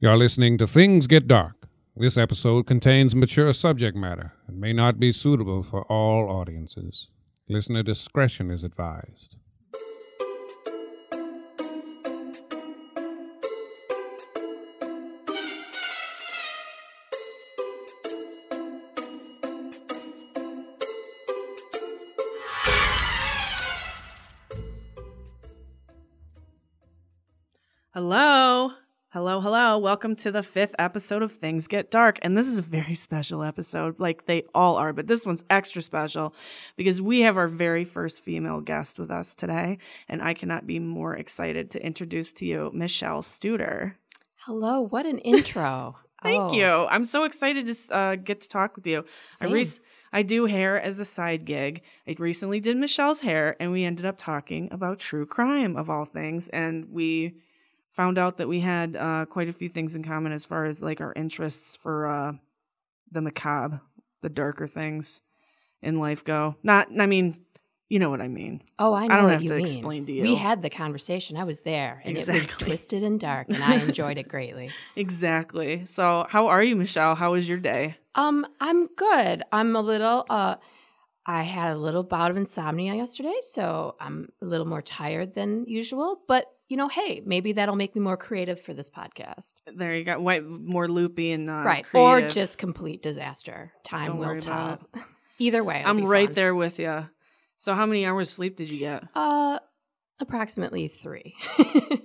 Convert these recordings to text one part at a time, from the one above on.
You're listening to Things Get Dark. This episode contains mature subject matter and may not be suitable for all audiences. Listener discretion is advised. Welcome to the fifth episode of Things Get Dark. And this is a very special episode, like they all are, but this one's extra special because we have our very first female guest with us today. And I cannot be more excited to introduce to you Michelle Studer. Hello, what an intro. Thank Oh, you. I'm so excited to uh, get to talk with you. I, Same. rec- I do hair as a side gig. I recently did Michelle's hair, and we ended up talking about true crime of all things. And we found out that we had uh, quite a few things in common as far as like our interests for uh, the macabre, the darker things in life go. Not, I mean, you know what I mean. Oh, I know I don't what have you to mean. explain to you. We had the conversation. I was there, and it was twisted and dark, and I enjoyed it greatly. Exactly. So, how are you, Michelle? How was your day? Um, I'm good. I'm a little. Uh, I had a little bout of insomnia yesterday, so I'm a little more tired than usual. But you know, hey, maybe that'll make me more creative for this podcast, There you go. More loopy and uh, right? Or just complete disaster. Time Don't will tell. Either way, I'm right fun. there with you. So, how many hours sleep did you get? Uh, approximately three.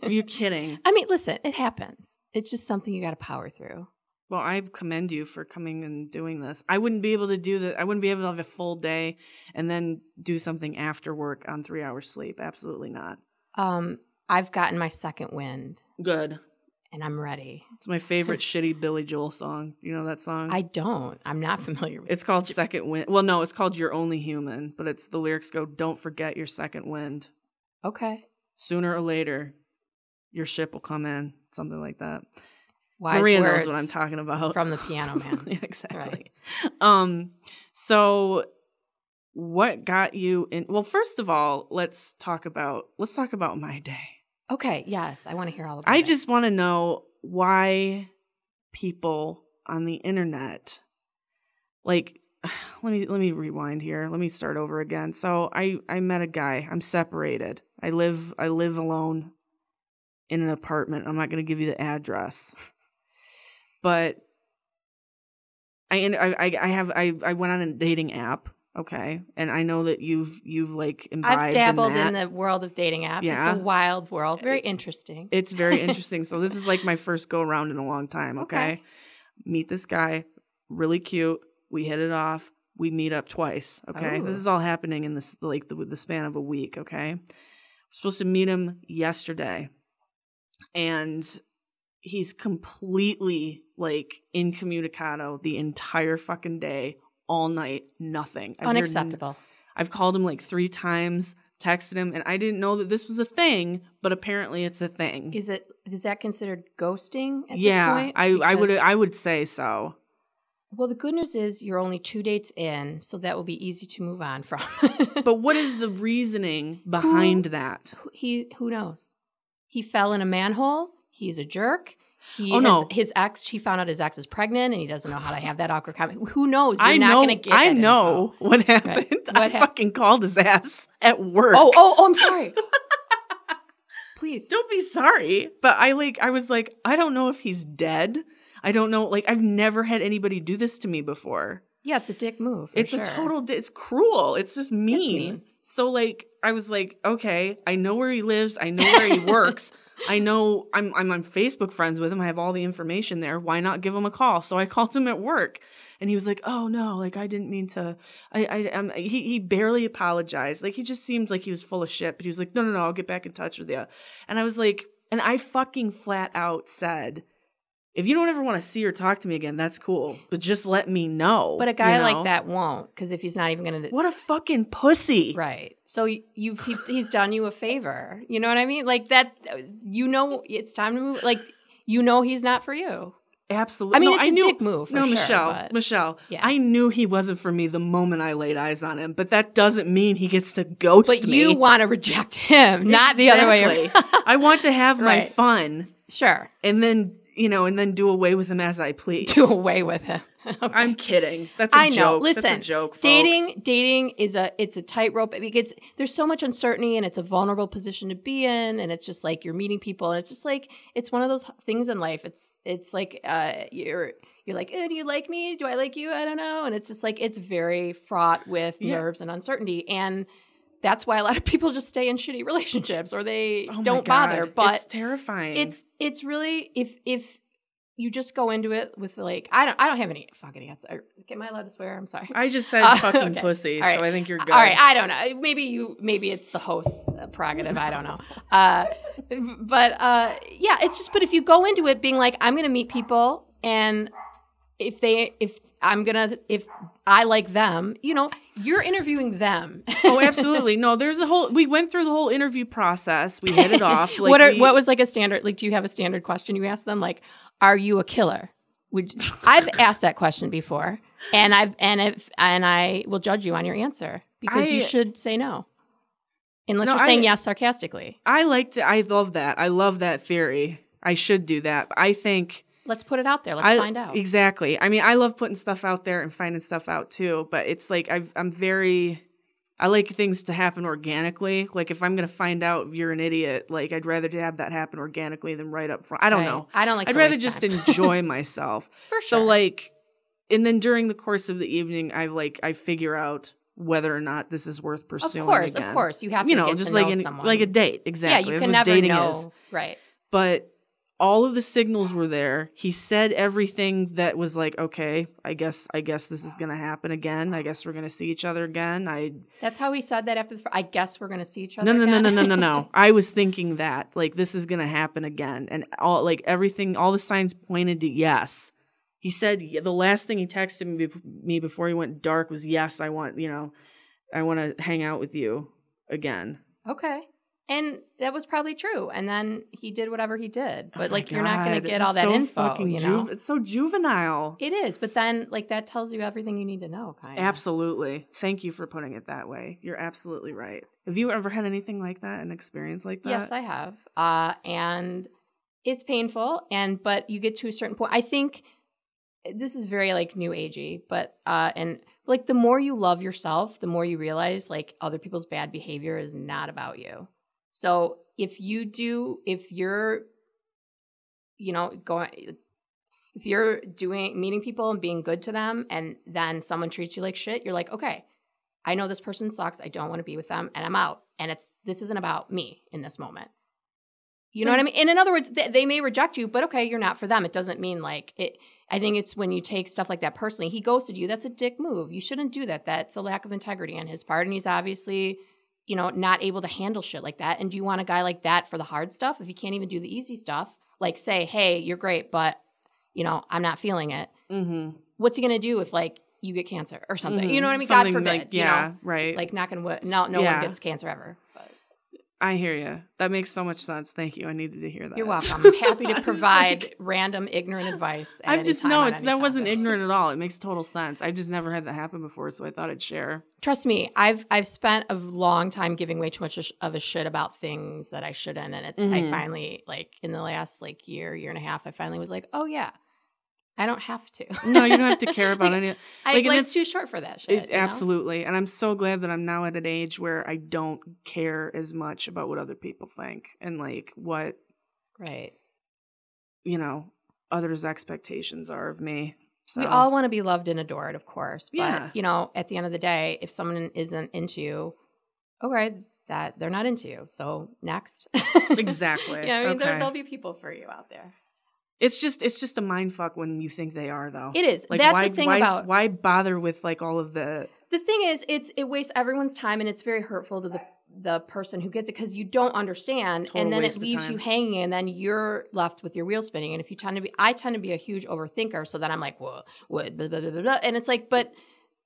Are you kidding? I mean, listen, it happens. It's just something you got to power through. Well, I commend you for coming and doing this. I wouldn't be able to do that. I wouldn't be able to have a full day and then do something after work on three hours sleep. Absolutely not. Um, I've gotten my second wind, Good. and I'm ready. It's my favorite shitty Billy Joel song. You know that song? I don't. I'm not familiar with. It. It's called Second Wind. Well, no, it's called You're Only Human, but it's the lyrics go, Don't forget your second wind. Okay. Sooner or later, your ship will come in. Something like that. Wise Maria knows what I'm talking about. from the piano man. Yeah, exactly. Um, so what got you in? Well, first of all, let's talk about let's talk about my day. Okay. Yes, I want to hear all about I it. I just want to know why people on the internet, like, let me let me rewind here. Let me start over again. So I I met a guy. I'm separated. I live I live alone in an apartment. I'm not going to give you the address, but I I I have I I went on a dating app. Okay, and I know that you've you've like imbibed I've dabbled in, in, the world of dating apps. Yeah. It's a wild world. Very interesting. It's very interesting. so this is like my first go around in a long time. Okay? Okay. meet this guy, really cute. We hit it off. We meet up twice. Okay, this Oh. is all happening in this like the, the span of a week. Okay, we're supposed to meet him yesterday, and he's completely like incommunicado the entire fucking day, all night, nothing. I've heard Unacceptable. I've called him like three times, texted him, and I didn't know that this was a thing, but apparently it's a thing. Is it? Is that considered ghosting at yeah, this point? I I would I would say so. Well, the good news is you're only two dates in, so that will be easy to move on from. But what is the reasoning behind that? Who- he who knows? He fell in a manhole. He's a jerk. He Oh, no. his ex. He found out his ex is pregnant, and he doesn't know how to have that awkward comment. Who knows? You're I not know gonna get I know info. what happened. What I fucking called his ass at work. Oh, oh, oh! I'm sorry. Please. Don't be sorry. But I like I was like, I don't know if he's dead. I don't know. Like I've never had anybody do this to me before. Yeah, it's a dick move. for it's a total di- it's cruel it's just mean. mean. So like i was like okay i know where he lives i know where he works. I know I'm, I'm on facebook friends with him i have all the information there why not give him a call? So i called him at work and he was like oh no like i didn't mean to i i um, he, he barely apologized like he just seemed like he was full of shit but he was like no no no i'll get back in touch with you and i was like and i fucking flat out said if you don't ever want to see or talk to me again, that's cool. But just let me know. But a guy you know? like that won't, because if he's not even going to, What a fucking pussy. right? So you, you he, he's done you a favor. You know what I mean? Like that. You know, it's time to move. Like you know, he's not for you. Absolutely. I mean, no, it's I a knew, dick move. No, sure, Michelle, but- Michelle. Yeah. I knew he wasn't for me the moment I laid eyes on him, but that doesn't mean he gets to ghost But me. But you want to reject him, not the other way around. I want to have my Right. fun, sure. and then you know, and then do away with him as I please. Do away with him. Okay. I'm kidding. That's a I know. joke. Listen, That's a joke. Folks. dating dating is a it's a tightrope because there's so much uncertainty and it's a vulnerable position to be in and it's just like you're meeting people and it's just like it's one of those things in life it's it's like uh you're you're like oh, do you like me do i like you i don't know and it's just like it's very fraught with Yeah. nerves and uncertainty and that's why a lot of people just stay in shitty relationships or they Oh don't God. bother but it's terrifying. it's it's really if if you just go into it with like I don't I don't have any fucking answer. Am I allowed to swear? I'm sorry. I just said Uh, fucking okay. pussy, right. so I think you're good. All right, I don't know. Maybe you maybe it's the host's prerogative. I don't know. Uh, but uh, yeah, it's just. But if you go into it being like I'm going to meet people, and if they if I'm gonna if I like them, you know, you're interviewing them. oh, absolutely. No, there's a whole. We went through the whole interview process. We hit it off. Like what are we- what was like a standard? Like, do you have a standard question you ask them? Like, are you a killer? Would I've asked that question before, and I've and if and I will judge you on your answer because you should say no, unless No, you're saying I- yes sarcastically. I like to. I love that. I love that theory. I should do that. I think. Let's put it out there. Let's I, find out. Exactly. I mean, I love putting stuff out there and finding stuff out too. But it's like I've, I'm very. I like things to happen organically. Like if I'm gonna find out you're an idiot, like I'd rather to have that happen organically than right up front. I don't Right. know. I don't like. I'd rather just enjoy myself. For sure. So like, and then during the course of the evening, I like I figure out whether or not this is worth pursuing. of course, again. of course, you have to You know, get just to like someone. like a date. exactly. yeah, you That's can never know. is. Right. But all of the signals were there. He said everything that was like, okay, I guess I guess this is gonna happen again. I guess we're gonna see each other again. I That's how he said that after the. I guess we're going to see each other. no no no no, no no no. I was thinking that like this is gonna happen again, and all like everything, all the signs pointed to yes. He said the last thing he texted me, bef- me before he went dark was yes, I want you know, I want to hang out with you again. Okay. And that was probably true. And then he did whatever he did. Oh But my like you're not going to get it's all that so info, you know. juve- it's so juvenile. It is, but then like that tells you everything you need to know, kind of. Absolutely. Thank you for putting it that way. You're absolutely right. Have you ever had anything like that, an experience like that? Yes, I have. Uh, and it's painful, and but you get to a certain point. I think this is very like new agey, but uh, and like the more you love yourself, the more you realize like other people's bad behavior is not about you. So if you do, if you're, you know, going. If you're doing meeting people and being good to them, and then someone treats you like shit, you're like, okay, I know this person sucks. I don't want to be with them, and I'm out. And it's this isn't about me in this moment. You know what I mean? And in other words, they, they may reject you, but okay, you're not for them. It doesn't mean like it. I think it's when you take stuff like that personally. He ghosted you. That's a dick move. You shouldn't do that. That's a lack of integrity on his part, and he's obviously, you know, not able to handle shit like that. And do you want a guy like that for the hard stuff if he can't even do the easy stuff? Like say, hey, you're great, but you know, I'm not feeling it. Mm-hmm. What's he gonna do if like you get cancer or something? You know what I mean? God forbid. Like, you yeah, know? right. like not going to, No, no Yeah. one gets cancer ever. I hear you. That makes so much sense. Thank you. I needed to hear that. you're welcome. I'm happy to provide like- random ignorant advice. any just no, it's that wasn't ignorant at all. It makes total sense. I've just never had that happen before, so I thought I'd share. Trust me, I've I've spent a long time giving way too much of a shit about things that I shouldn't, and it's I Mhm. finally like in the last like year year and a half, I finally was like, oh yeah, I don't have to. No, you don't have to care about any. I, like, life's it's- too short for that shit. It, you know? absolutely, and I'm so glad that I'm now at an age where I don't care as much about what other people think and like what right. you know others' expectations are of me. So We all want to be loved and adored, of course. But Yeah. you know, at the end of the day, if someone isn't into you, okay, that they're not into you. So next. exactly. yeah, I mean, there, okay. there'll be people for you out there. It's just it's just a mind fuck when you think they are though. It is. Like That's why the thing why about why bother with like all of the the thing is, it's it wastes everyone's time and it's very hurtful to the the person who gets it because you don't understand, Total and then it leaves you hanging, and then you're left with your wheel spinning. And if you tend to be, I tend to be a huge overthinker, so then I'm like, whoa, what, blah, blah, blah, blah, blah. and it's like, but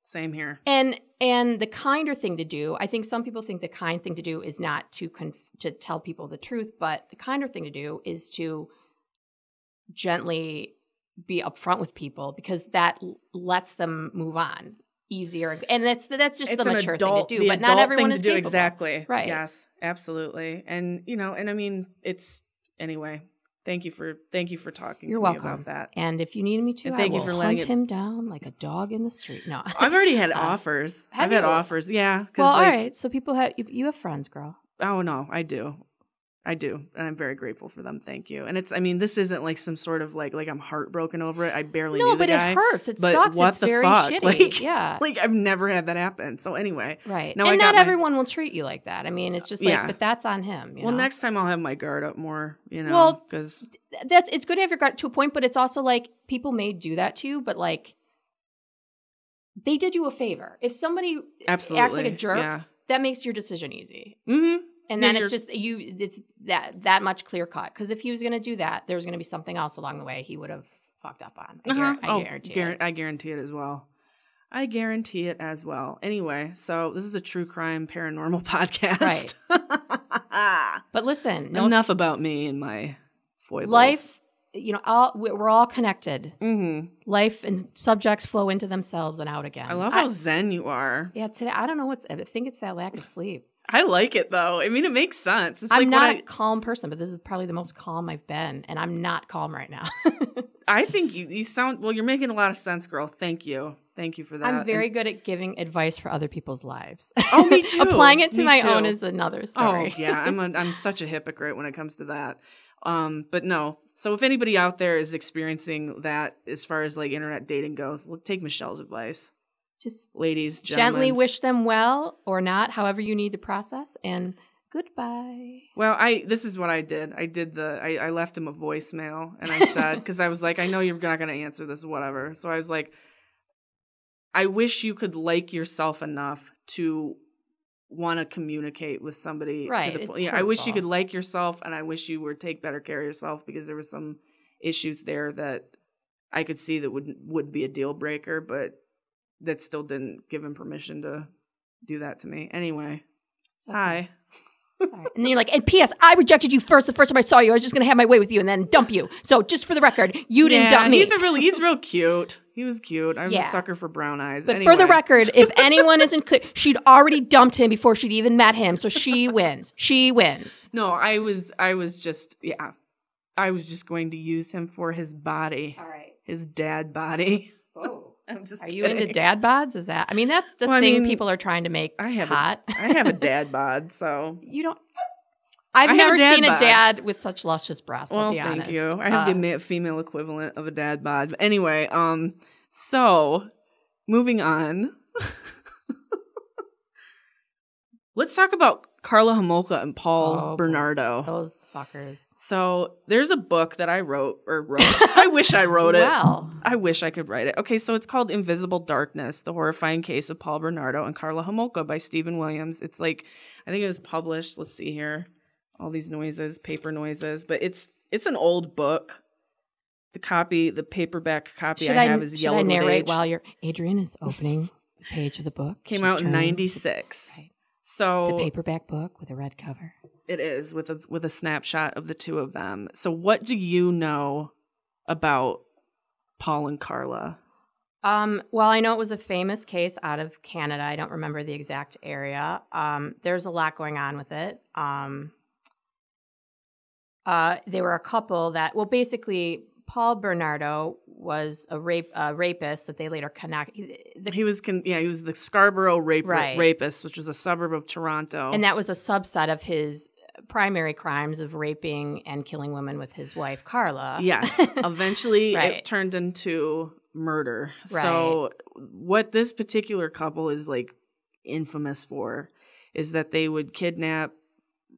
same here. and and the kinder thing to do i think some people think the kind thing to do is not to conf- to tell people the truth but the kinder thing to do is to gently be upfront with people because that l- lets them move on easier and that's that's just it's the mature adult, thing to do but not everyone is to do capable. exactly. Right. Yes, absolutely. And you know, and I mean, it's anyway. Thank you for thank you for talking You're to welcome. me about that. And if you need me to, And thank you for letting hunt it- him down like a dog in the street. No, I've already had Uh, offers. I've had offers. yeah well, all like, right. So people have you, you have friends, girl. Oh no, I do. I do. And I'm very grateful for them. Thank you. And it's I mean, this isn't like some sort of like like I'm heartbroken over it. I barely knew No, but guy. it hurts. It sucks. it's very fuck? shitty. Like- yeah. Like I've never had that happen. So anyway. Right. Now I and got not my- everyone will treat you like that. I mean, it's just like, Yeah. but that's on him. You well, know? next time I'll have my guard up more, you know, Well, because that's it's good to have your gut to a point, but it's also like people may do that to you, but like they did you a favor. If somebody absolutely acts like a jerk, Yeah. that makes your decision easy. Mm-hmm. And Yeah, then it's just you it's that that much clear cut. Because if he was gonna do that, there was gonna be something else along the way he would have fucked up on. I, Uh-huh. guar- I oh, guarantee guar- it. I guarantee it as well. I guarantee it as well. Anyway, so this is a true crime paranormal podcast. Right. But listen, no Enough about me and my foibles. life you know all we- we're all connected Mm-hmm. life and subjects flow into themselves and out again I love how zen you are. yeah today i don't know what's i think it's that lack of sleep I like it though. I mean, it makes sense. It's i'm like not what a calm person but this is probably the most calm i've been and i'm not calm right now I, I think you you sound well. You're making a lot of sense, girl. Thank you. Thank you for that. i'm very And- good at giving advice for other people's lives Oh, me too. applying it to Me my too. own is another story Oh yeah, I'm a, I'm such a hypocrite when it comes to that. Um, but no. So if anybody out there is experiencing that as far as like internet dating goes, take Michelle's advice, just ladies, gentlemen. gently wish them well or not however you need to process and goodbye Well, I this is what I did. I did the I, I left him a voicemail and I said because I was like, I know you're not gonna answer this, whatever. So I was like, I wish you could like yourself enough to want to communicate with somebody. Right, To the point. Yeah, I wish you could like yourself, and I wish you would take better care of yourself because there were some issues there that I could see that would would be a deal breaker, but that still didn't give him permission to do that to me. Anyway, okay. hi. Sorry. And then you're like, and P.S. I rejected you first. The first time I saw you, I was just going to have my way with you and then dump you. So just for the record, you didn't Yeah, dump me. He's a really he's real cute. He was cute. I'm Yeah. a sucker for brown eyes. but for the record, if anyone isn't clear, she'd already dumped him before she'd even met him. So she wins. She wins. no, I was I was just yeah, I was just going to use him for his body, right. his dad body. Whoa. I'm just Are you into dad bods? Is that? I mean, that's the Well, I thing mean, people are trying to make I have a- hot. I have a dad bod, so you don't. I've I a never dad seen a dad with such luscious breasts. well, I'll be thank honest. you. I have Uh, the female equivalent of a dad bod. But anyway, um, so moving on. Let's talk about Karla Homolka and Paul Oh. Bernardo. those fuckers. So there's a book that I wrote or wrote. I wish I wrote it. Well, I wish I could write it. Okay, so it's called Invisible Darkness: The Horrifying Case of Paul Bernardo and Karla Homolka by Stephen Williams. It's like I think it was published. Let's see here, all these noises, paper noises, but it's it's an old book. The copy, the paperback copy should I I, have is should I narrate while you're Adrian is opening the page of the book? Came She's out in turning. '96. Right. So It's a paperback book with a red cover. It is with a with a snapshot of the two of them. So what do you know about Paul and Karla? Um, well, I know it was a famous case out of Canada. I don't remember the exact area. Um, there's a lot going on with it. Um, uh, they were a couple that, well, basically, Paul Bernardo was a rape a rapist that they later connect. The, He was con- yeah, he was the Scarborough rape- Right. rapist, which was a suburb of Toronto. and that was a subset of his primary crimes of raping and killing women with his wife Karla. yes, eventually Right. it turned into murder. So what this particular couple is like infamous for is that they would kidnap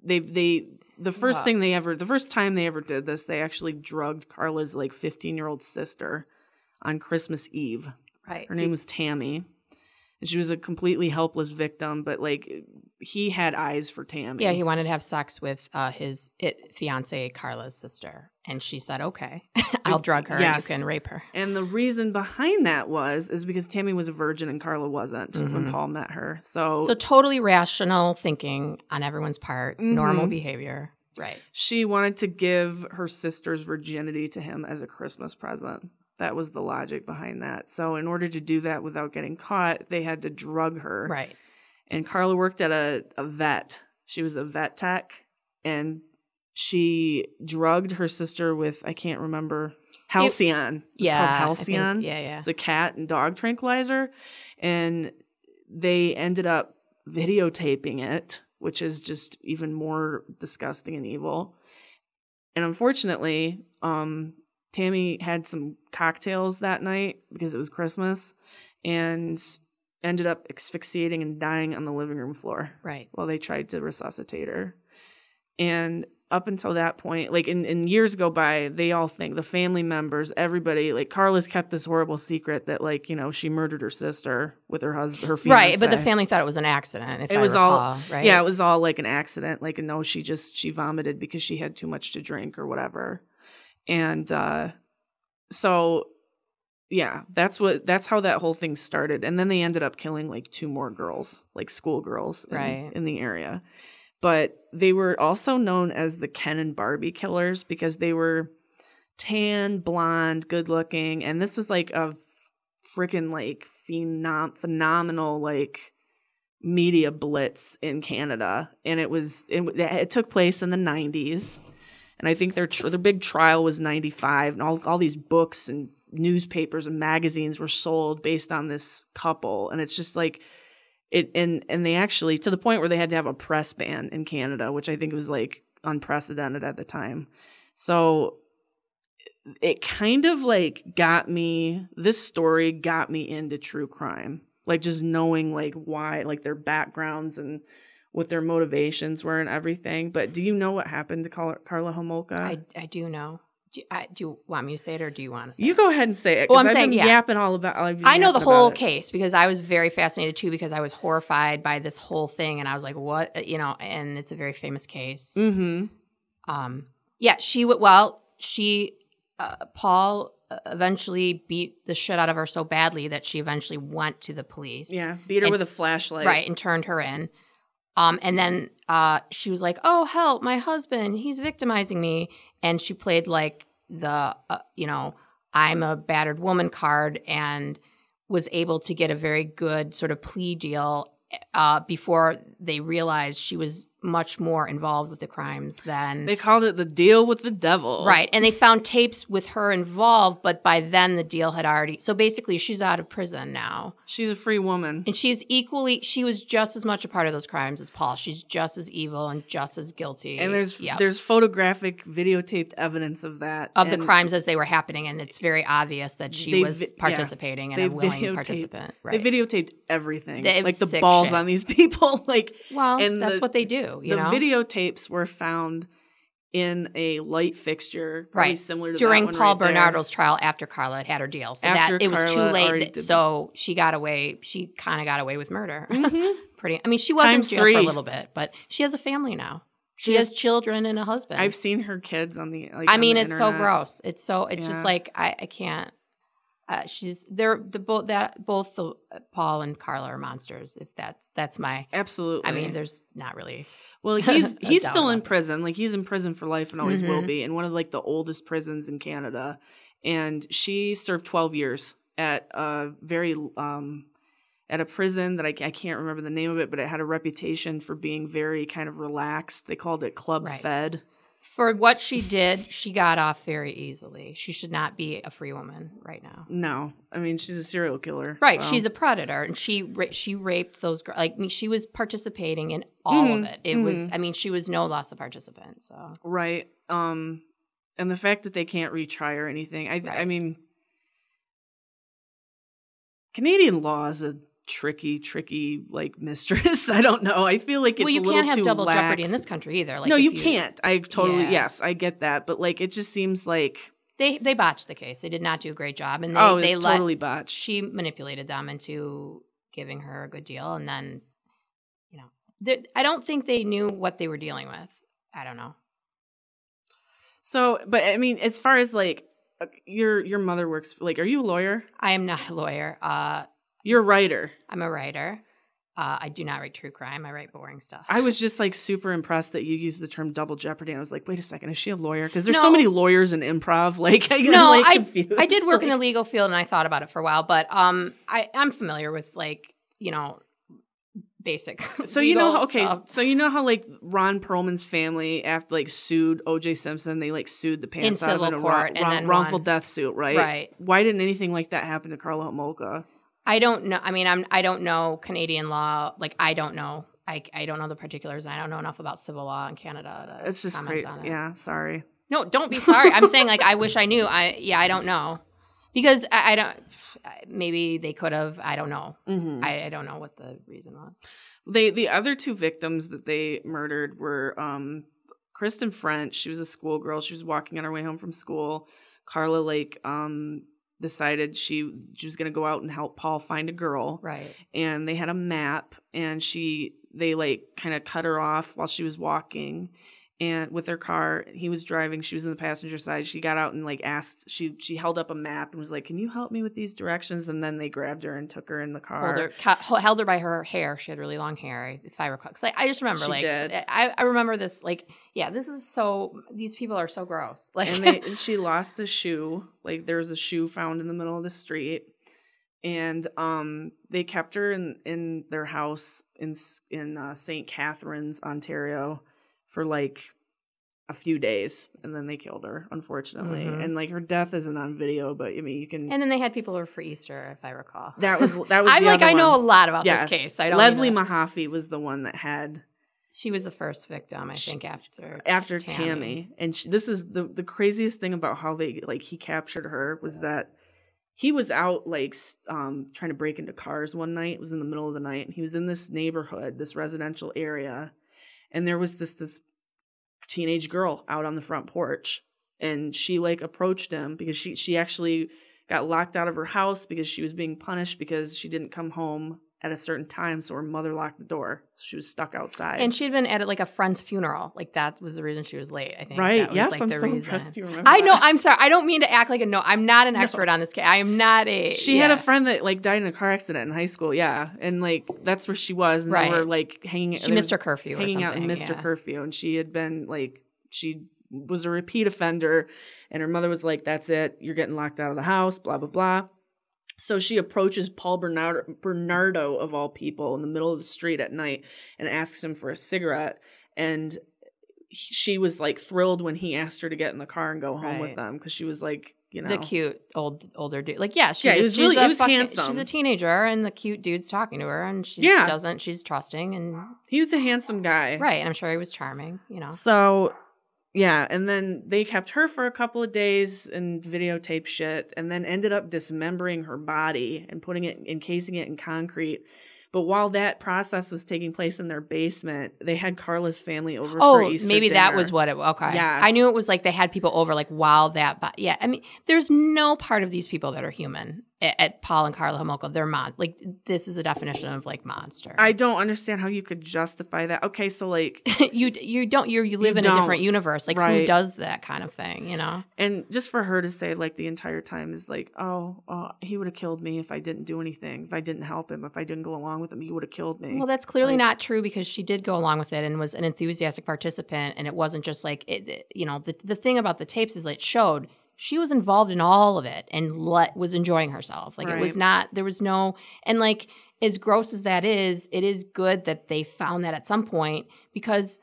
they they the first Wow. thing they ever the first time they ever did this they actually drugged Karla's like 15-year-old sister on Christmas Eve. right. Her name was Tammy. And she was a completely helpless victim, but like he had eyes for Tammy. Yeah, he wanted to have sex with uh, his it, fiance Karla's sister, and she said, "Okay, I'll drug her. Yes. and You can rape her." And the reason behind that was is because Tammy was a virgin and Karla wasn't when Mhm. Paul met her. So, So totally rational thinking on everyone's part, normal Mhm. behavior. Right. she wanted to give her sister's virginity to him as a Christmas present. That was the logic behind that. So in order to do that without getting caught, they had to drug her. Right. And Karla worked at a, a vet. She was a vet tech and she drugged her sister with I can't remember Halcion. It's yeah, called I think- Halcion. yeah, yeah. It's a cat and dog tranquilizer, and they ended up videotaping it, which is just even more disgusting and evil. And unfortunately, um, Tammy had some cocktails that night because it was Christmas, and ended up asphyxiating and dying on the living room floor Right. while they tried to resuscitate her. And up until that point, like in, in years go by, they all think the family members, everybody, like Karla's kept this horrible secret that like, you know, she murdered her sister with her husband, her fiance. Right, but the family thought it was an accident. It I was all- recall, right. Yeah, it was all like an accident. Like, no, she just she vomited because she had too much to drink or whatever. And uh so yeah, that's what that's how that whole thing started. And then they ended up killing like two more girls, like schoolgirls, Right. in the area. But they were also known as the Ken and Barbie killers because they were tan, blonde, good looking, and this was like a freaking like phenom- phenomenal like media blitz in Canada, and it was it, it took place in the '90s, and I think their tr- their big trial was '95, and all all these books and newspapers and magazines were sold based on this couple, and it's just like it and and they actually to the point where they had to have a press ban in Canada, which I think was like unprecedented at the time. So it kind of like got me this story got me into true crime like just knowing like why like their backgrounds and what their motivations were and everything but do you know what happened to Karla, Homolka I, I do know. Do, I, do you want me to say it or do you want to say you it? go ahead and say it Well, I'm I've saying, been yeah. yapping all about I know the whole case because I was very fascinated too because I was horrified by this whole thing and I was like, what? You know, and it's a very famous case. mm-hmm Um, yeah, she would. Well, she uh, Paul uh, eventually beat the shit out of her so badly that she eventually went to the police. yeah beat her And- with a flashlight right, and turned her in. Um, and then uh, she was like, "Oh, help! My husband, he's victimizing me." And she played like the, uh, you know, I'm a battered woman card, and was able to get a very good sort of plea deal uh, before they realized she was much more involved with the crimes than they called it the deal with the devil Right. And they found tapes with her involved, but by then the deal had already. So basically, she's out of prison now. she's a free woman And she's equally, she was just as much a part of those crimes as Paul. She's just as evil and just as guilty. and there's Yep. there's photographic videotaped evidence of that of the crimes as they were happening. And it's very obvious that she was vi- yeah. participating and a willing participant. Right. They videotaped everything, They- like the balls on these people. like well, and that's the- what they do, you the know? videotapes were found in a light fixture, Right. similar to During Paul right there. Bernardo's trial after Karla had had her deal. So After that it was too late. that- so she got away. She kind of got away with murder. Mhm. Pretty. I mean, she was Times in jail for a little bit, but she has a family now. She, She has has- children and a husband. I've seen her kids on the. Like, I on mean, the it's so gross. It's so. It's Yeah. just like I, I can't. Uh, she's they're the both that both the uh, Paul and Karla are monsters. If that's that's my. Absolutely. I mean, there's not really. Well, he's he's still in prison. Like he's in prison for life and always will Mhm. be, in one of like the oldest prisons in Canada. And she served twelve years at a very um at a prison that I, I can't remember the name of it, but it had a reputation for being very kind of relaxed. They called it Club Right. Fed. For what she did, she got off very easily. She should not be a free woman right now. No, I mean she's a serial killer. Right, so- she's a predator, and she she raped those girls. Like I mean, she was participating in all of Mhm, it. It was, mhm. I mean, she was no less a participant. So right. Um, and the fact that they can't retry or anything. I I mean, Canadian law is a tricky, tricky like mistress. I don't know. I feel like it's well, you a little can't have too double jeopardy in this country either. Like no, if you, can't. I totally Yeah. yes, I get that, but like it just seems like They they botched the case. They did not do a great job, and they oh, they let totally botched. she manipulated them into giving her a good deal, and then you know, I don't think they knew what they were dealing with. I don't know. So, but I mean, as far as like uh, your your mother works, like, are you a lawyer? I am not a lawyer. Uh, You're a writer. I'm a writer. Uh, I do not write true crime. I write boring stuff. I was just like super impressed that you used the term double jeopardy. And I was like, wait a second, is she a lawyer? Because there's so many lawyers in improv. Like, I, No, like I- confused. I did work in the legal field and I thought about it for a while, but um, I, I'm familiar with like, you know, basic. So you know, how, okay. stuff. So you know how like Ron Perlman's family after like sued O.J. Simpson, they like sued the pants out civil of in a court wrong- and wrong- then wrongful death suit, right? Right. Why didn't anything like that happen to Karla Homolka? I don't know. I mean, I'm I don't know Canadian law. Like I don't know. I I don't know the particulars. I don't know enough about civil law in Canada. To It's just great. on it. Yeah, sorry. No, don't be sorry. I'm saying like I wish I knew. I yeah, I don't know because I, I don't. Maybe they could have. I don't know. Mm-hmm. I, I don't know what the reason was. They the other two victims that they murdered were um Kristen French. She was a schoolgirl. She was walking on her way home from school. Karla Lake, um decided she she was gonna go out and help Paul find a girl. Right. and they had a map and she they like kind of cut her off while she was walking and with her car he was driving she was in the passenger side she got out and like asked she she held up a map and was like can you help me with these directions and then they grabbed her and took her in the car Hold her, ca- held her by her hair. She had really long hair, if I recall. I, I just remember, She like, did. I, I remember this, like, yeah, this is so. These people are so gross. Like, and they she lost a shoe like there was a shoe found in the middle of the street and um they kept her in in their house in in uh, St. Catharines Ontario for like a few days and then they killed her unfortunately Mhm. and like her death isn't on video but I mean you can and then they had people over for Easter, if I recall. that was that was I'm like, I know a lot about yes. this case. I don't. Leslie to- Mahaffey was the one that had she was the first victim, I She- think, after after Tammy, and she, this is the the craziest thing about how they like he captured her was that he was out like um trying to break into cars one night. It was in the middle of the night, and he was in this neighborhood, this residential area, and there was this this teenage girl out on the front porch, and she like approached him because she she actually got locked out of her house because she was being punished because she didn't come home at a certain time, so her mother locked the door, so she was stuck outside. And she'd been at like a friend's funeral. Like that was the reason she was late. I think. right? That was, yes, like, I'm the so reason. impressed. You remember? I know. that. I'm sorry. I don't mean to act like a no. I'm not an No. expert on this case. I am not a. She had a friend that like died in a car accident in high school. Yeah, and like that's where she was, and Right. they were like hanging. She missed her curfew. or hanging out something, Mr. yeah. Curfew, and she had been like she was a repeat offender, and her mother was like, "That's it, you're getting locked out of the house." Blah blah blah. So she approaches Paul Bernardo, Bernardo of all people in the middle of the street at night and asks him for a cigarette, and he- she was like thrilled when he asked her to get in the car and go home with them because she was like, you know, The cute old older dude. Like yeah, she Yeah, was, she's really- a fucking- handsome. She's a teenager, and the cute dude's talking to her, and she Yeah. doesn't. She's trusting, and he was a handsome guy, right. And I'm sure he was charming. You know. So, yeah, and then they kept her for a couple of days and videotaped shit, and then ended up dismembering her body and putting it, encasing it in concrete. But while that process was taking place in their basement, they had Karla's family over for Oh, maybe that was what it. Okay, yeah, I knew it was like they had people over like while that. But yeah, I mean, there's no part of these people that are human at, Paul and Karla Homolka. They're mon. Like this is a definition of like monster. I don't understand how you could justify that. Okay, so like, you you don't you you live You in a different universe. Like who does that kind of thing? You know. and just for her to say like the entire time is like, oh, uh, he would have killed me if I didn't do anything, if I didn't help him, if I didn't go along with him, he would have killed me. Well, that's clearly Like- not true because she did go along with it and was an enthusiastic participant, and it wasn't just like it. it- You know, the the thing about the tapes is it showed she was involved in all of it and let, was enjoying herself. Like it was not there was no and like as gross as that is, it is good that they found that at some point because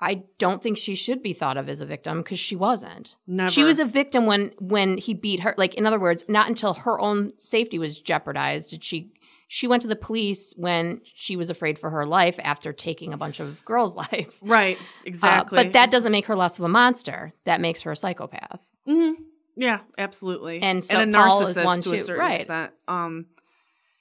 I don't think she should be thought of as a victim because she wasn't. Never. She was a victim when when he beat her. Like in other words, not until her own safety was jeopardized did she. She went to the police when she was afraid for her life after taking a bunch of girls' lives. right, Uh, exactly. but that doesn't make her less of a monster. That makes her a psychopath. hmm Yeah, absolutely. And so a Paul is narcissist one to a certain right. extent. Um,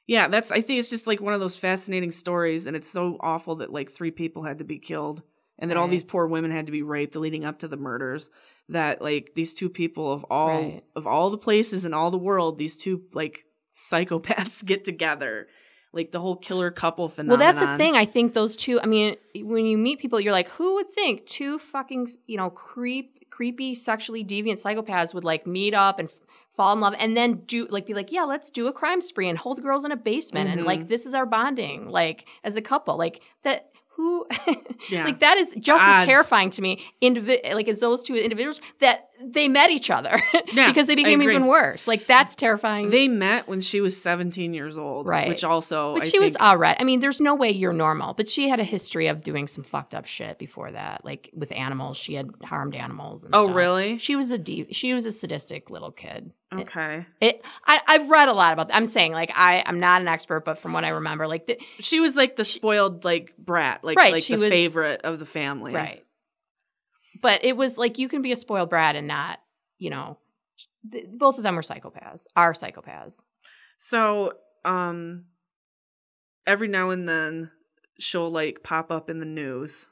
yeah, that's. I think it's just like one of those fascinating stories, and it's so awful that like three people had to be killed, and that all these poor women had to be raped leading up to the murders. That like these two people of all Right. of all the places in all the world, these two like psychopaths get together, like the whole killer couple phenomenon. Well, that's the thing. I think those two. I mean, when you meet people, you're like, who would think two fucking you know creep, creepy, sexually deviant psychopaths would like meet up and f- fall in love, and then do like be like, yeah, let's do a crime spree and hold girls in a basement, and Mhm. like this is our bonding, like as a couple, like that. Who, Yeah. like that is just Odds. as terrifying to me. Indivi- like it's those two individuals that they met each other Yeah, because they became even worse. Like that's terrifying. They met when she was 17 years old, Right. Which also, but I she was think- all right. I mean, there's no way you're normal. But she had a history of doing some fucked up shit before that, like with animals. She had harmed animals. And Oh, stuff. really? She was a de- she was a sadistic little kid. Okay. It, I, I've read a lot about. That. I'm saying like I, I'm not an expert, but from what I remember, like the, She was like the spoiled like brat, like Right, like she the was- favorite of the family. right. But it was like you can be a spoiled brat and not, you know, th- both of them were psychopaths. Are psychopaths. So, um, every now and then she'll like pop up in the news.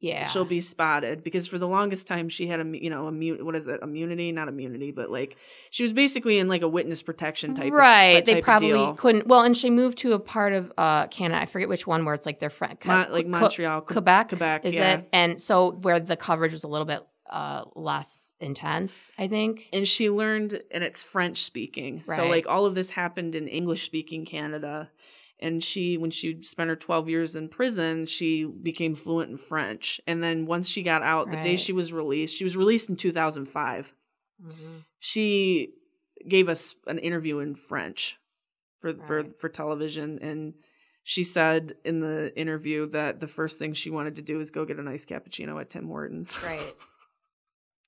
Yeah. She'll be spotted because for the longest time she had a you know immune what is it immunity not immunity but like she was basically in like a witness protection type right. of, they type probably couldn't. Well, and she moved to a part of uh Canada. I forget which one where it's like their friend, Mon- like Montreal, Que- Quebec, Quebec, is yeah. it? And so where the coverage was a little bit uh less intense, I think. and she learned and it's french speaking so like all of this happened in english speaking canada and she when she spent her 12 years in prison she became fluent in french and then once she got out the day she was released she was released in 2005 Mhm. she gave us an interview in french for for Right. for television and she said in the interview that the first thing she wanted to do was go get a nice cappuccino at Tim Hortons. Right.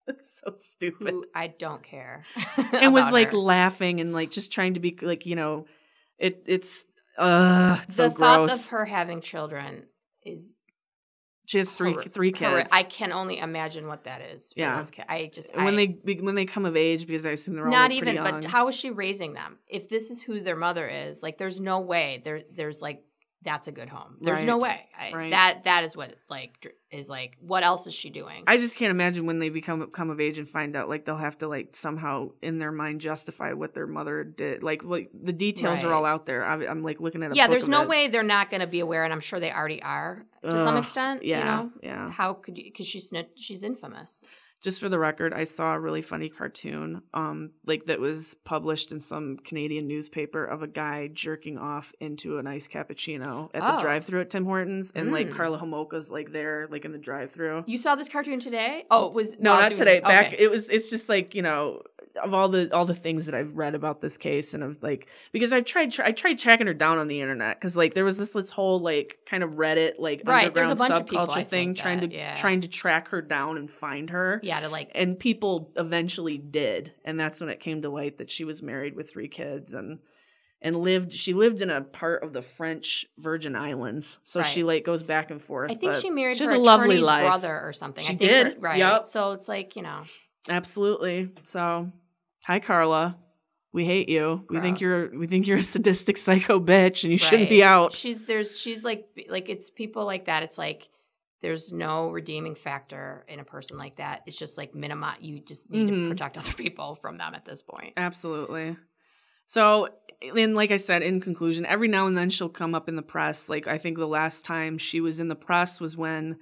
It's so stupid. Who I don't care. and was like her. laughing and like just trying to be like you know it it's uh the so thought gross of her having children is she has three three kids I can only imagine what that is. Yeah. I just when I- they when they come of age because i assume they're all not like, even. young. But how is she raising them? If this is who their mother is, like, there's no way there. There's like that's a good home. There's no way. I, Right. That that is what like is like. What else is she doing? I just can't imagine when they become come of age and find out like they'll have to like somehow in their mind justify what their mother did. Like, like the details are all out there. I, I'm like looking at a yeah, there's no it. way they're not going to be aware, and I'm sure they already are to some extent. Yeah, You know, yeah. how could you? Because she's she's infamous. Just for the record, I saw a really funny cartoon, um, like that was published in some Canadian newspaper of a guy jerking off into a nice cappuccino at the Oh. drive-through at Tim Hortons, and like Mm. Karla Homolka's like there, like in the drive-through. You saw this cartoon today? Oh, it was No, not today. Back, okay. it was. It's just like you know, of all the all the things that I've read about this case, and of like because I tried tra- I tried tracking her down on the internet because like there was this this whole like kind of Reddit like Right, underground of people, subculture thing think, trying to yeah. trying to track her down and find her. yeah, to like and people eventually did and that's when it came to light that she was married with three kids and and lived she lived in a part of the french virgin islands. So she like goes back and forth I think she married she her a lovely life. brother or something. She I think did, her- right? yup. So it's like you know, absolutely. So hi karla. We hate you. We think you're we think you're a sadistic psycho bitch and you shouldn't be out. She's there's she's like like it's people like that. It's like there's no redeeming factor in a person like that. It's just like minimize. You just need Mhm. to protect other people from them at this point. Absolutely. So, and like I said, in conclusion, every now and then she'll come up in the press. Like I think the last time she was in the press was when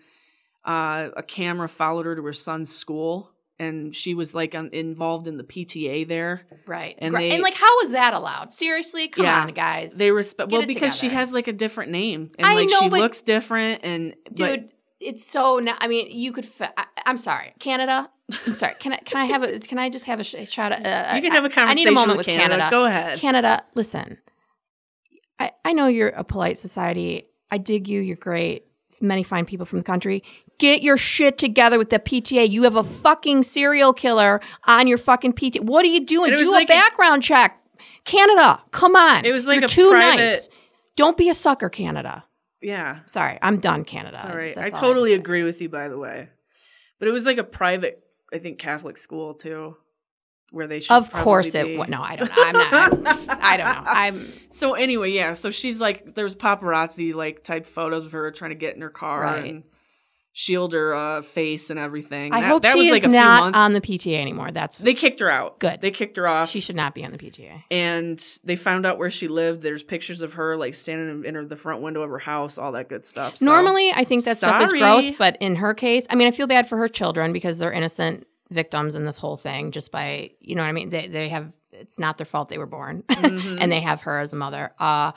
uh, a camera followed her to her son's school, and she was like un- involved in the PTA there. Right. And they- and like how is that allowed? Seriously, come Yeah. on, guys. They respect well because she has like a different name, and I like know, she looks different, and dude it's so na- i mean you could fa- I, i'm sorry canada i'm sorry can i can i have a can i just have a sh- shot uh, you can have a conversation I need a moment with, Canada. Canada. Go ahead. canada listen. I, I know you're a polite society. I dig you. You're great. Many fine people from the country. Get your shit together with the pta you have a fucking serial killer on your fucking pta what are you doing? Do a like a- background check. Canada come on. It was like you're a too private- nice. Don't be a sucker canada yeah. sorry i'm done canada all Just- I have to totally say. agree with you, by the way. But it was like a private, I think, Catholic school too, where they should. Of course it. wa- No, I don't know. I'm not. I don't know. I'm So anyway, yeah. So she's like, there's paparazzi like type photos of her trying to get in her car Right. and shield her uh, face and everything. I That- hope that she was is like a few not on the PTA anymore. That's they kicked her out. Good. They kicked her off. she should not be on the PTA. and they found out where she lived. There's pictures of her like standing in, in her, the front window of her house, all that good stuff. So- Normally, I think that stuff is gross, but in her case, I mean, I feel bad for her children because they're innocent victims in this whole thing. Just by you know what I mean. They they have it's not their fault they were born, Mhm. and they have her as a mother. Uh,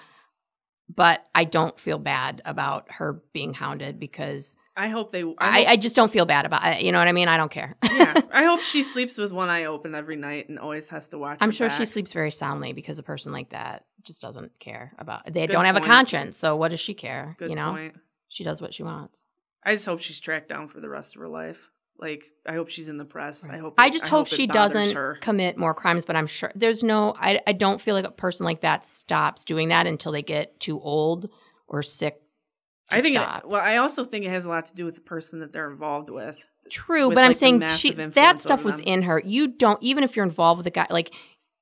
but I don't feel bad about her being hounded because I hope they. I, I, hope, I just don't feel bad about it. You know what I mean? I don't care. yeah, I hope she sleeps with one eye open every night and always has to watch. I'm sure she sleeps very soundly because a person like that just doesn't care about. They Good don't have a conscience, so what does she care? Good you know, point. she does what she wants. I just hope she's tracked down for the rest of her life. Like, I hope she's in the press. I hope. I it- just hope, it she doesn't Her. commit more crimes, but I'm sure there's no. I I don't feel like a person like that stops doing that until they get too old or sick. To I think. It, well, I also think it has a lot to do with the person that they're involved with. True, with, but I'm saying she that stuff was them. in her. You don't even if you're involved with a guy like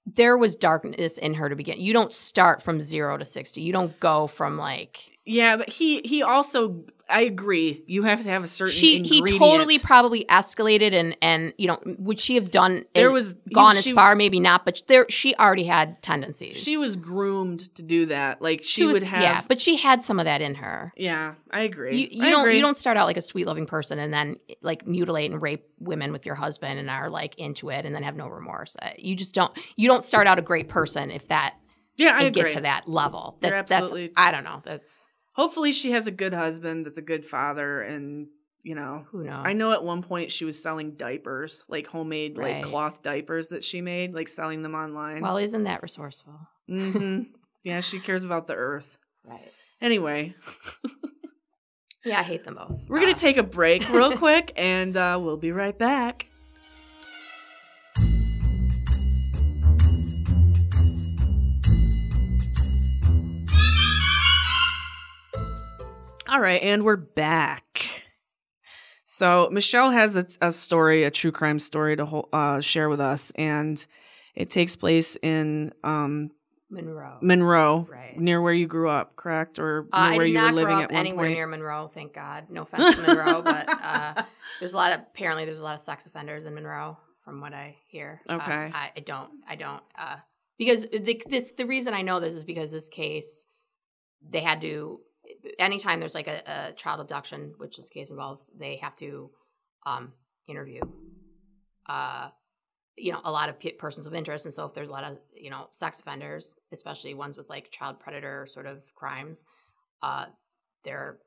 there was darkness in her to begin. You don't start from zero to sixty. You don't go from like Yeah, but he he also. I agree. You have to have a certain. she he totally probably escalated and and you know would she have done There was- gone she- as far maybe not but there she already had tendencies She was groomed to do that. Like she, She was would have. yeah but she had some of that in her Yeah, I agree. you, you I don't agree. you don't start out like a sweet loving person and then like mutilate and rape women with your husband and are like into it and then have no remorse Uh, you just don't you don't start out a great person if that Yeah, I get to that level that, You're that's absolutely- i don't know that's Hopefully, she has a good husband that's a good father, and you know. who knows I know at one point she was selling diapers, like homemade Right. like cloth diapers that she made, like selling them online. well isn't that resourceful mm-hmm. yeah, she cares about the earth. right Anyway, yeah i hate them both we're gonna Uh, take a break real quick, and uh, we'll be right back. All right, and we're back. So Michelle has a, a story, a true crime story to hol- uh, share with us, and it takes place in um, monroe Monroe, Right. near where you grew up, correct, or Uh, where you were living at anywhere point. near Monroe, thank God. No offense to Monroe, but uh, there's a lot of apparently there's a lot of sex offenders in Monroe, from what I hear. Uh, Okay. I, I don't, I don't, uh, because the this the reason I know this is because this case they had to anytime there's like a, a child abduction, which this case involves, they have to um, interview. Uh, you know, a lot of pe- persons of interest, and so if there's a lot of you know sex offenders, especially ones with like child predator sort of crimes, uh, they're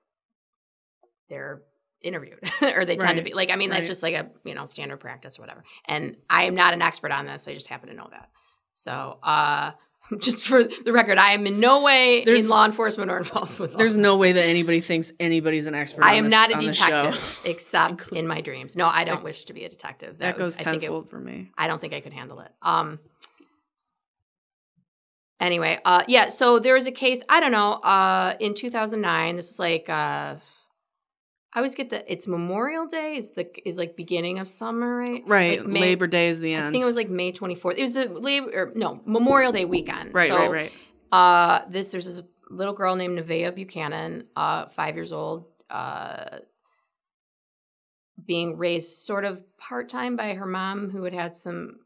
they're interviewed or they tend to be like i mean that's right. just like a you know standard practice or whatever and i am not an expert on this i just happen to know that so uh just for the record i am in no way There's- in law enforcement or involved with law There's no way that anybody thinks anybody's an expert. i on am this- not a on this show. detective except in my dreams no i don't That- wish to be a detective That would- goes I think it- tenfold for me. I don't think I could handle it. Um anyway, uh yeah, so there was a case, I don't know, uh in 2009, this was like uh I always get the it's Memorial Day is the is like beginning of summer, right? Right, Like May- Labor Day is the end. I think it was like May 24th. It was the labor or no, Memorial Day weekend. right, so, right, right. uh, this there's this little girl named Nevaeh Buchanan, uh, five years old, uh, being raised sort of part time by her mom, who had had some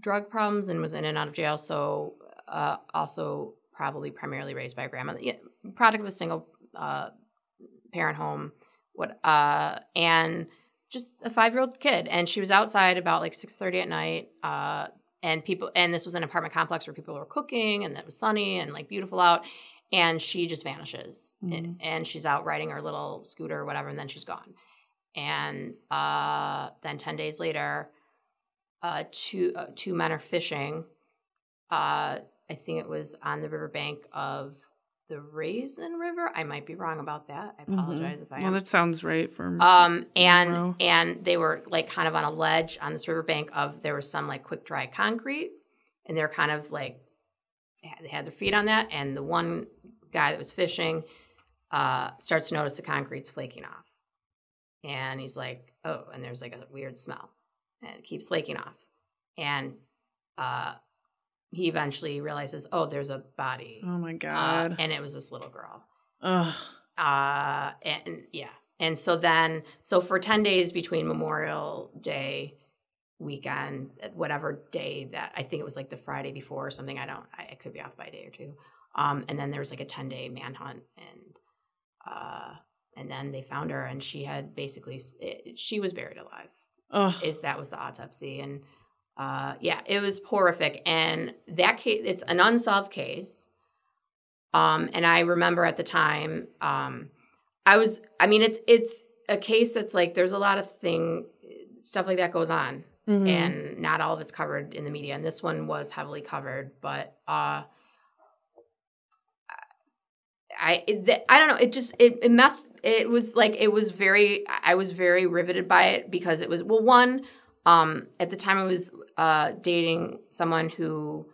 drug problems and was in and out of jail. So uh, also probably primarily raised by a grandmother, yeah, product of a single uh, parent home. What uh, and just a five year old kid, and she was outside about like six thirty at night. Uh, and people and this was an apartment complex where people were cooking and it was sunny and like beautiful out and she just vanishes Mhm. and, and she's out riding her little scooter or whatever and then she's gone and uh, then 10 days later uh, two uh, two men are fishing uh, i think it was on the riverbank of the raisin river. I might be wrong about that. I apologize if i Mm-hmm. Well, that sounds right for me. um, and and they were like kind of on a ledge on this riverbank of there was some like quick dry concrete, and they're kind of like they had their feet on that, and the one guy that was fishing uh, starts to notice the concrete's flaking off, and he's like, oh, and there's like a weird smell, and it keeps flaking off, and uh, he eventually realizes, oh, there's a body, oh my uh, god. and it was this little girl Ugh. uh and yeah and so then so for 10 days between memorial day weekend whatever day that i think it was like the friday before or something i don't i, I could be off by a day or two um and then there was like a 10 day manhunt and uh and then they found her and she had basically it, she was buried alive Ugh. is that was the autopsy and uh yeah it was horrific and that case it's an unsolved case Um, and I remember at the time, um, I was, I mean, it's, it's a case that's like, there's a lot of thing, stuff like that goes on Mhm. and not all of it's covered in the media. And this one was heavily covered, but, uh, I it, I don't know. It just it, it messed. It was like it was very. I was very riveted by it because it was well. One, um, at the time I was uh, dating someone who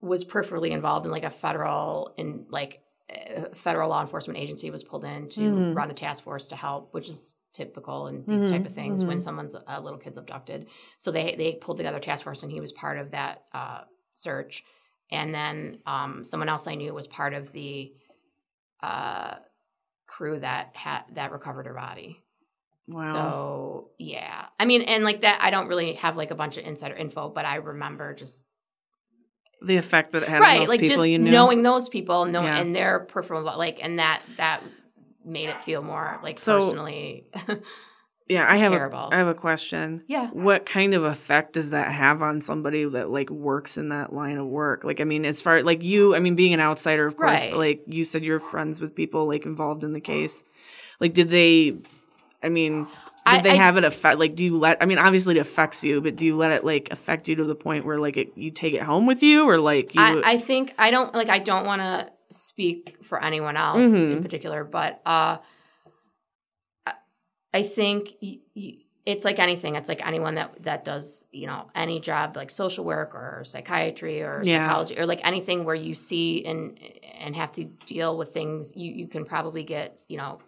was peripherally involved in like a federal in like a federal law enforcement agency was pulled in to Mhm. run a task force to help, which is typical in these type Mhm, of things when mhm. someone's a little kid's abducted. So they they pulled together a task force and he was part of that uh, search. And then um, someone else I knew was part of the uh, crew that had that recovered her body. Wow. So yeah, I mean, and like that, I don't really have like a bunch of insider info, but I remember just the effect that it had on right, those like people just you knew. knowing those people, know, Yeah. and their peripheral, like, and that that made it feel more like So- personally. yeah, I have terrible. a, I have a question. yeah, What kind of effect does that have on somebody that like works in that line of work? Like, I mean, as far like you, I mean, being an outsider, of course, Right. but, like you said, you're friends with people like involved in the case. Like, did they? I mean, did they I- have it affect? Like, do you let? I mean, obviously it affects you, but do you let it like affect you to the point where like it, you take it home with you, or like you? I, I think I don't like. I don't want to speak for anyone else in Mhm. particular, but uh, I- I think y y it's like anything. It's like anyone that that does you know any job like social work or psychiatry or Yeah. psychology or like anything where you see and and have to deal with things. You you can probably get you know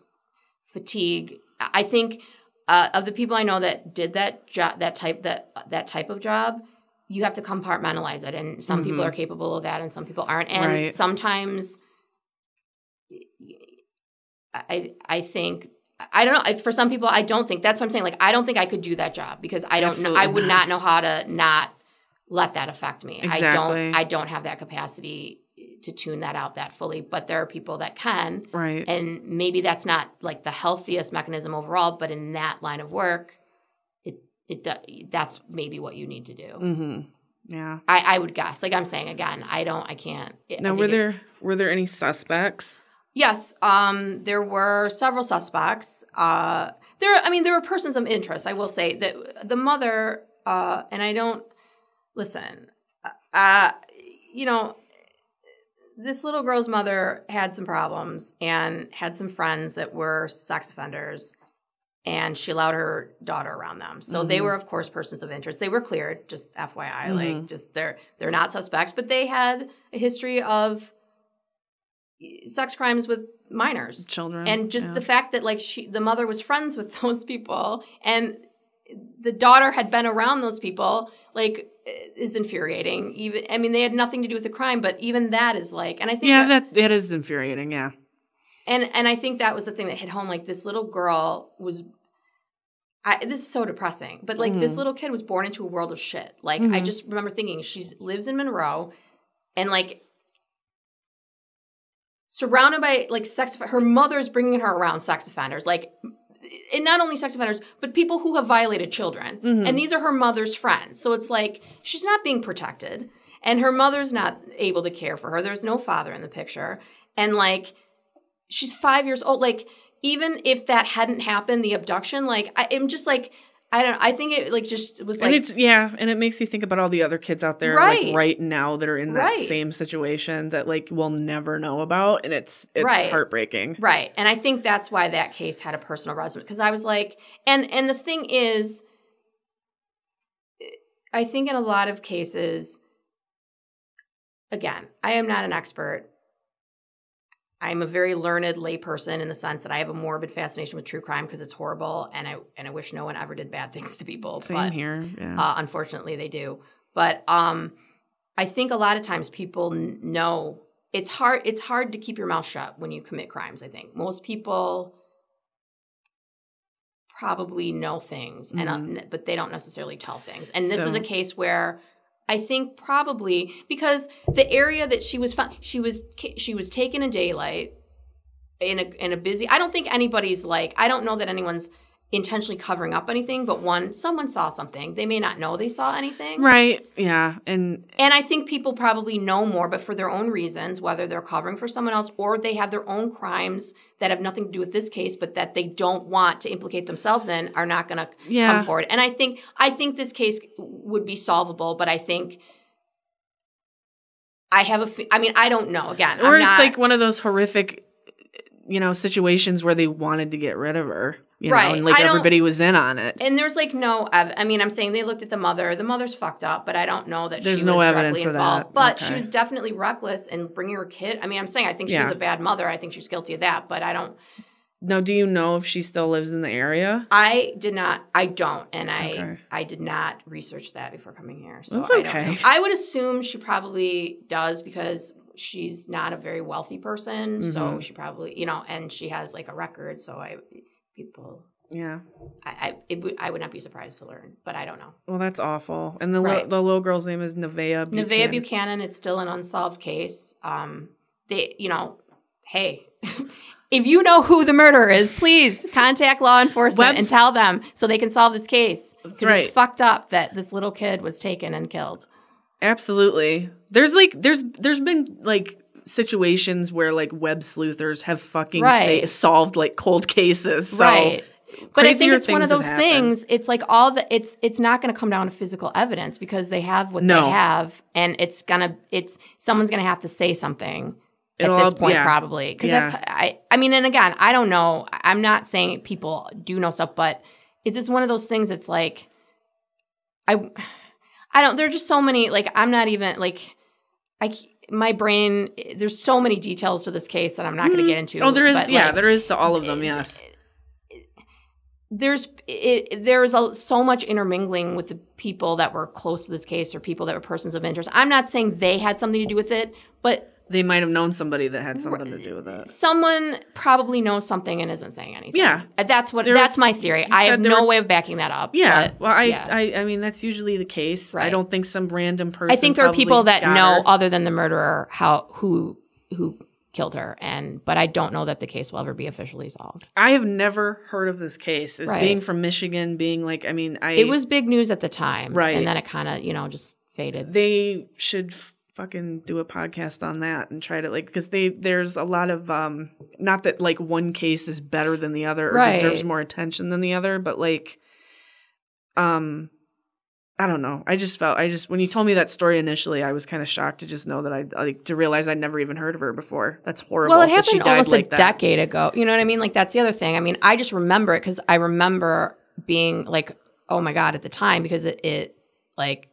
fatigue. I think uh, of the people I know that did that job, that type that that type of job, you have to compartmentalize it, and some people Mhm. are capable of that, and some people aren't. And Right. sometimes, I I think I don't know. For some people, I don't think that's what I'm saying. Like I don't think I could do that job because I don't know. I would not. not know how to not let that affect me. I don't. I don't have that capacity to tune that out that fully. But there are people that can right. and maybe that's not like the healthiest mechanism overall but in that line of work it it that's maybe what you need to do mm-hmm. Yeah. I, I would guess like i'm saying again i don't i can't I Now, think were it- there were there any suspects? yes um there were several suspects uh there i mean there were persons of interest i will say that the mother uh and i don't listen uh you know this little girl's mother had some problems and had some friends that were sex offenders and she allowed her daughter around them so they Mhm. were of course persons of interest they were cleared just fyi Mhm. like just they're they're not suspects but they had a history of sex crimes with minors Children. and just yeah. the fact that like she the mother was friends with those people and the daughter had been around those people like is infuriating even i mean they had nothing to do with the crime but even that is like and i think yeah, that, that that is infuriating. Yeah. and and i think that was the thing that hit home like this little girl was I, this is so depressing but like this Mhm. little kid was born into a world of shit like i Mhm. just remember thinking she lives in monroe and like surrounded by like sex her mother's bringing her around sex offenders like and not only sex offenders but people who have violated children. Mhm. and these are her mother's friends. So it's like she's not being protected and her mother's not able to care for her. There's no father in the picture. And like she's five years old. Like even if that hadn't happened the abduction like I, i'm just like i don't i think it like just was like, and it's yeah, and it makes you think about all the other kids out there Right. like right now that are in that Right. same situation that like we'll never know about and it's it's Right. heartbreaking. Right. And I think that's why that case had a personal resonance because I was like and and the thing is I think in a lot of cases again, I am not an expert. I'm a very learned layperson in the sense that I have a morbid fascination with true crime because it's horrible and I and I wish no one ever did bad things to people. Same but here. Yeah. uh, unfortunately, they do. But um, I think a lot of times people n- know it's hard. It's hard to keep your mouth shut when you commit crimes. I think most people probably know things, and uh, Mhm. n- but they don't necessarily tell things. And this is a case where. I think probably because the area that she was found, she was she was taken in daylight in a in a busy. I don't think anybody's like I don't know that anyone's intentionally covering up anything, but one, someone saw something. They may not know they saw anything. Right. Yeah. And And I think people probably know more, but for their own reasons, whether they're covering for someone else or they have their own crimes that have nothing to do with this case, but that they don't want to implicate themselves in, are not going to Yeah. come forward. And I think I think this case would be solvable, but I think I have a. fe- I mean, I don't know. Again, or I'm it's not- like one of those horrific, you know, situations where they wanted to get rid of her. You Right. Know, and like I everybody was in on it. And there's like no, ev- I mean, I'm saying they looked at the mother. The mother's fucked up, but I don't know that There's she no was evidence directly of involved. that. But she was definitely reckless in bringing her kid. I mean, I'm saying I think she was a bad mother. I think she's guilty of that, but I don't. Now, do you know if she still lives in the area? I did not. I don't, and I Okay. I did not research that before coming here. So That's I don't okay. know. I would assume she probably does because she's not a very wealthy person. So Mhm. she probably, you know, and she has like a record. So I people. Yeah. I, I it would would not be surprised to learn, but I don't know. Well, that's awful. And the li- Right. the little girl's name is Nevaeh Buchanan. Nevaeh Buchanan, it's still an unsolved case. Um, they, you know, hey, if you know who the murderer is, please contact law enforcement Webs- and tell them so they can solve this case. That's 'Cause right. It's fucked up that this little kid was taken and killed. Absolutely. There's like there's there's been like situations where like web sleuthers have fucking Right. say, solved like cold cases. So right. But I think it's one of those things. It's like all the it's it's not going to come down to physical evidence because they have what No. they have, and it's gonna it's someone's going to have to say something at It'll this all- point yeah. probably because Yeah. that's I I mean and again I don't know I'm not saying people do know stuff but it's just one of those things it's like I I don't there're just so many like I'm not even like I my brain there's so many details to this case that I'm not going to hmm. get into Oh, there is yeah, like, there is to all of them, yes. there's it, there's a, so much intermingling with the people that were close to this case or people that were persons of interest. I'm not saying they had something to do with it, but They might have known somebody that had something to do with it. someone probably knows something and isn't saying anything. Yeah. Uh, that's what There that's was- my theory. you I said have there no were- way of backing that up. Yeah. but well, I, yeah. I I mean that's usually the case. I Right. don't think some random person I think there are probably people that got know her. other than the murderer how who who killed her and but I don't know that the case will ever be officially solved. I have never heard of this case. As Right. being from Michigan, being like I mean, I It was big news at the time. Right. And then it kind of, you know, just faded. they should f- fucking do a podcast on that and try to like because they there's a lot of um not that like one case is better than the other or Right. deserves more attention than the other but like um i don't know i just felt i just when you told me that story initially i was kind of shocked to just know that i like to realize i'd never even heard of her before that's horrible Well, it that she happened almost like a that. decade ago. You know what I mean? Like that's the other thing. I mean, I just remember it because I remember being like, "Oh my god!" at the time because it, it like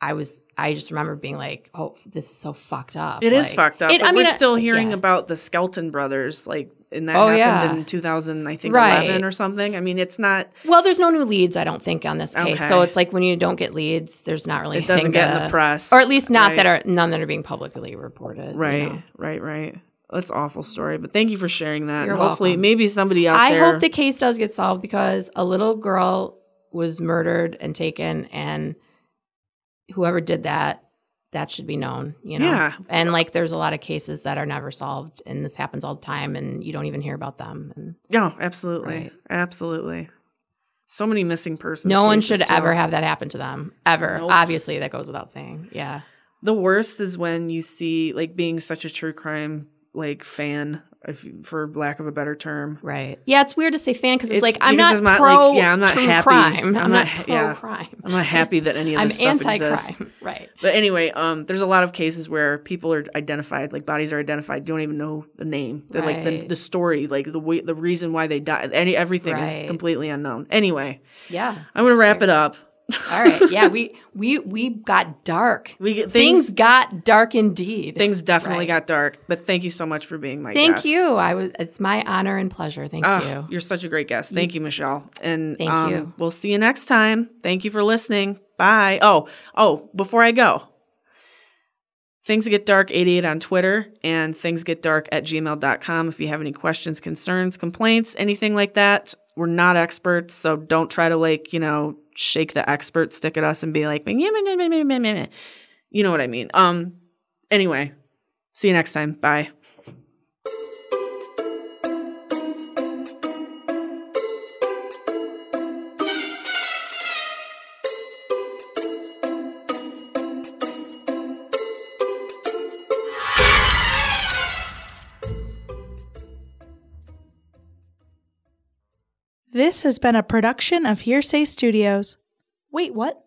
I was. I just remember being like, "Oh, this is so fucked up." It is Like, fucked up. it- but I mean, we're still hearing yeah. about the Skelton brothers, like, and that Oh, happened yeah. in 2000, I think, Right. 11 or something. I mean, it's not. Well, there's no new leads, I don't think, on this case. Okay. So it's like when you don't get leads, there's not really It doesn't get in the press, or at least not Right. that are none that are being publicly reported. you Right, know. right, right. That's an awful story, but thank you for sharing that. You're and hopefully, welcome. maybe somebody out I there. hope the case does get solved because a little girl was murdered and taken, and whoever did that, that should be known, you know? Yeah. And like, there's a lot of cases that are never solved, and this happens all the time, and you don't even hear about them. And No, absolutely, Right. absolutely. So many missing persons. no one should too. ever have that happen to them, ever. Nope. Obviously, that goes without saying. Yeah. The worst is when you see, like, being such a true crime like fan, for lack of a better term. Right. Yeah, it's weird to say fan because it's, It's- like I'm because not pro like, yeah, I'm not true happy. crime. I'm, I'm not, not- pro yeah. crime. I'm not happy that any of this I'm stuff anti-crime. exists. Right. But anyway, um, there's a lot of cases where people are identified, like bodies are identified. You don't even know the name. They're like the, the story, like the way, the reason why they died. Any everything Right. is completely unknown. Anyway, Yeah. I'm gonna wrap it up. All right. Yeah, we we we got dark. We get Things, things. got dark indeed. Things definitely Right. got dark, but thank you so much for being my Thank guest. Thank you. I was. It's my honor and pleasure. Thank Ah, you. You're such a great guest. Thank you, Michelle. And Thank um, you. We'll see you next time. Thank you for listening. Bye. Oh, oh, before I go, Things Get Dark 88 on Twitter and Things Get Dark at gmail.com. If you have any questions, concerns, complaints, anything like that, we're not experts. So don't try to, like, you know, shake the expert stick at us and be like, you know what I mean. Um. Anyway, see you next time. Bye. This has been a production of Hearsay Studios. Wait, what?